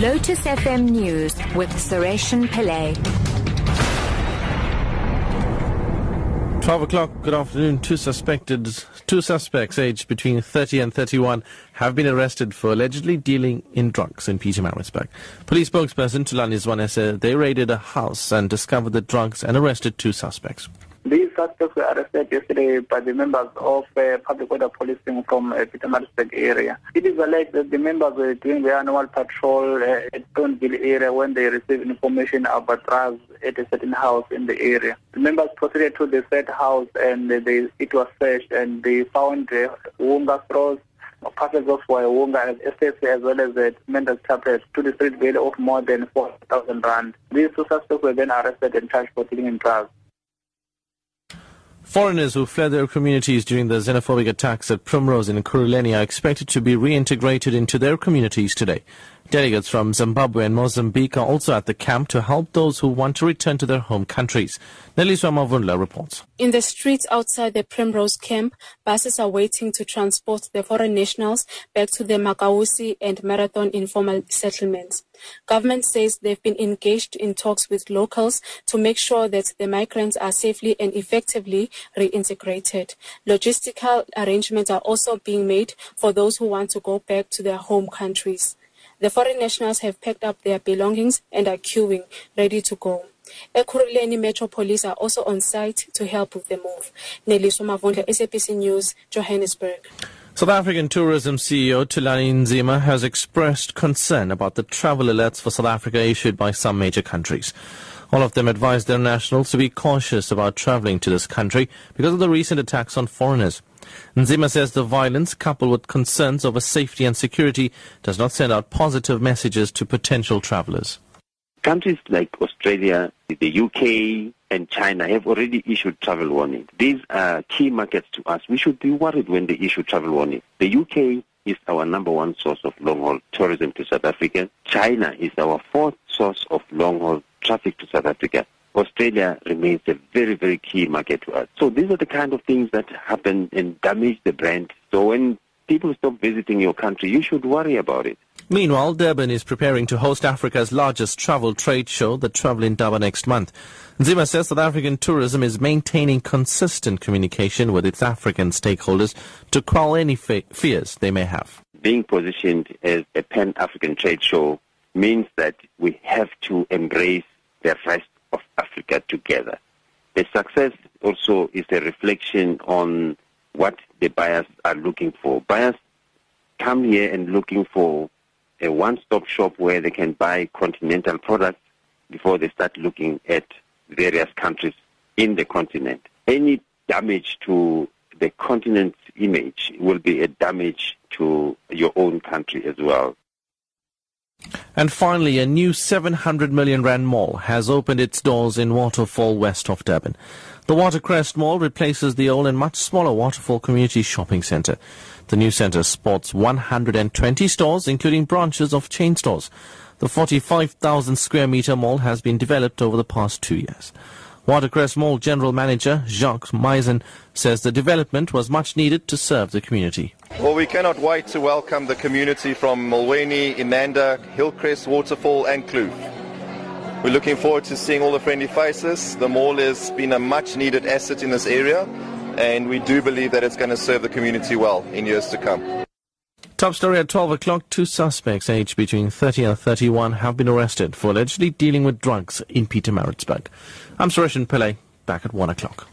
Lotus FM News with Sureshan Pillay. 12 o'clock, good afternoon. Two suspected, two suspects aged between 30 and 31 have been arrested for allegedly dealing in drugs in Peter Pietermaritzburg. Police spokesperson Thulani Zwane said they raided a house and discovered the drugs and arrested two suspects. Suspects were arrested yesterday by the members of uh, public order policing from uh, Pietermaritzburg area. It is alleged that the members were doing their annual patrol uh, at Tonville area when they received information about drugs at a certain house in the area. The members proceeded to the said house and they, it was searched and they found uh, Wunga straws, packets of Wunga estates as well as the mental tablets to the street value of more than 4,000 rand. These two suspects were then arrested and charged for dealing in drugs. Foreigners who fled their communities during the xenophobic attacks at Primrose in Ekurhuleni are expected to be reintegrated into their communities today. Delegates from Zimbabwe and Mozambique are also at the camp to help those who want to return to their home countries. Neliswa Mavundla reports. In the streets outside the Primrose camp, buses are waiting to transport the foreign nationals back to the Makause and Marathon informal settlements. Government says they've been engaged in talks with locals to make sure that the migrants are safely and effectively reintegrated. Logistical arrangements are also being made for those who want to go back to their home countries. The foreign nationals have packed up their belongings and are queuing, ready to go. Ekurhuleni Metro Police are also on site to help with the move. Neliswa Mavundla, SABC News, Johannesburg. South African Tourism CEO Thulani Nzima has expressed concern about the travel alerts for South Africa issued by some major countries. All of them advised their nationals to be cautious about traveling to this country because of the recent attacks on foreigners. Nzima says the violence, coupled with concerns over safety and security, does not send out positive messages to potential travelers. Countries like Australia, the UK, and China have already issued travel warnings. These are key markets to us. We should be worried when they issue travel warnings. The UK is our number one source of long-haul tourism to South Africa. China is our fourth source of long-haul traffic to South Africa. Australia remains a very, very key market to us. So these are the kind of things that happen and damage the brand. So when people stop visiting your country, you should worry about it. Meanwhile, Durban is preparing to host Africa's largest travel trade show, the Travel Indaba, next month. Nzima says South African tourism is maintaining consistent communication with its African stakeholders to quell any fe- fears they may have. Being positioned as a pan-African trade show means that we have to embrace the rest of Africa together. The success also is a reflection on what the buyers are looking for. Buyers come here and looking for a one-stop shop where they can buy continental products before they start looking at various countries in the continent. Any damage to the continent's image will be a damage to your own country as well. And finally, a new 700 million rand mall has opened its doors in Waterfall, west of Durban. The Watercrest Mall replaces the old and much smaller Waterfall Community Shopping Centre. The new centre sports 120 stores, including branches of chain stores. The 45,000 square metre mall has been developed over the past two years. Watercrest Mall General Manager Jacques Meisen says the development was much needed to serve the community. Well, we cannot wait to welcome the community from Molweni, Inanda, Hillcrest, Waterfall and Kloof. We're looking forward to seeing all the friendly faces. The mall has been a much needed asset in this area and we do believe that it's going to serve the community well in years to come. Top story at 12 o'clock. Two suspects aged between 30 and 31 have been arrested for allegedly dealing with drugs in Pietermaritzburg. I'm Suresh Pillay, back at 1 o'clock.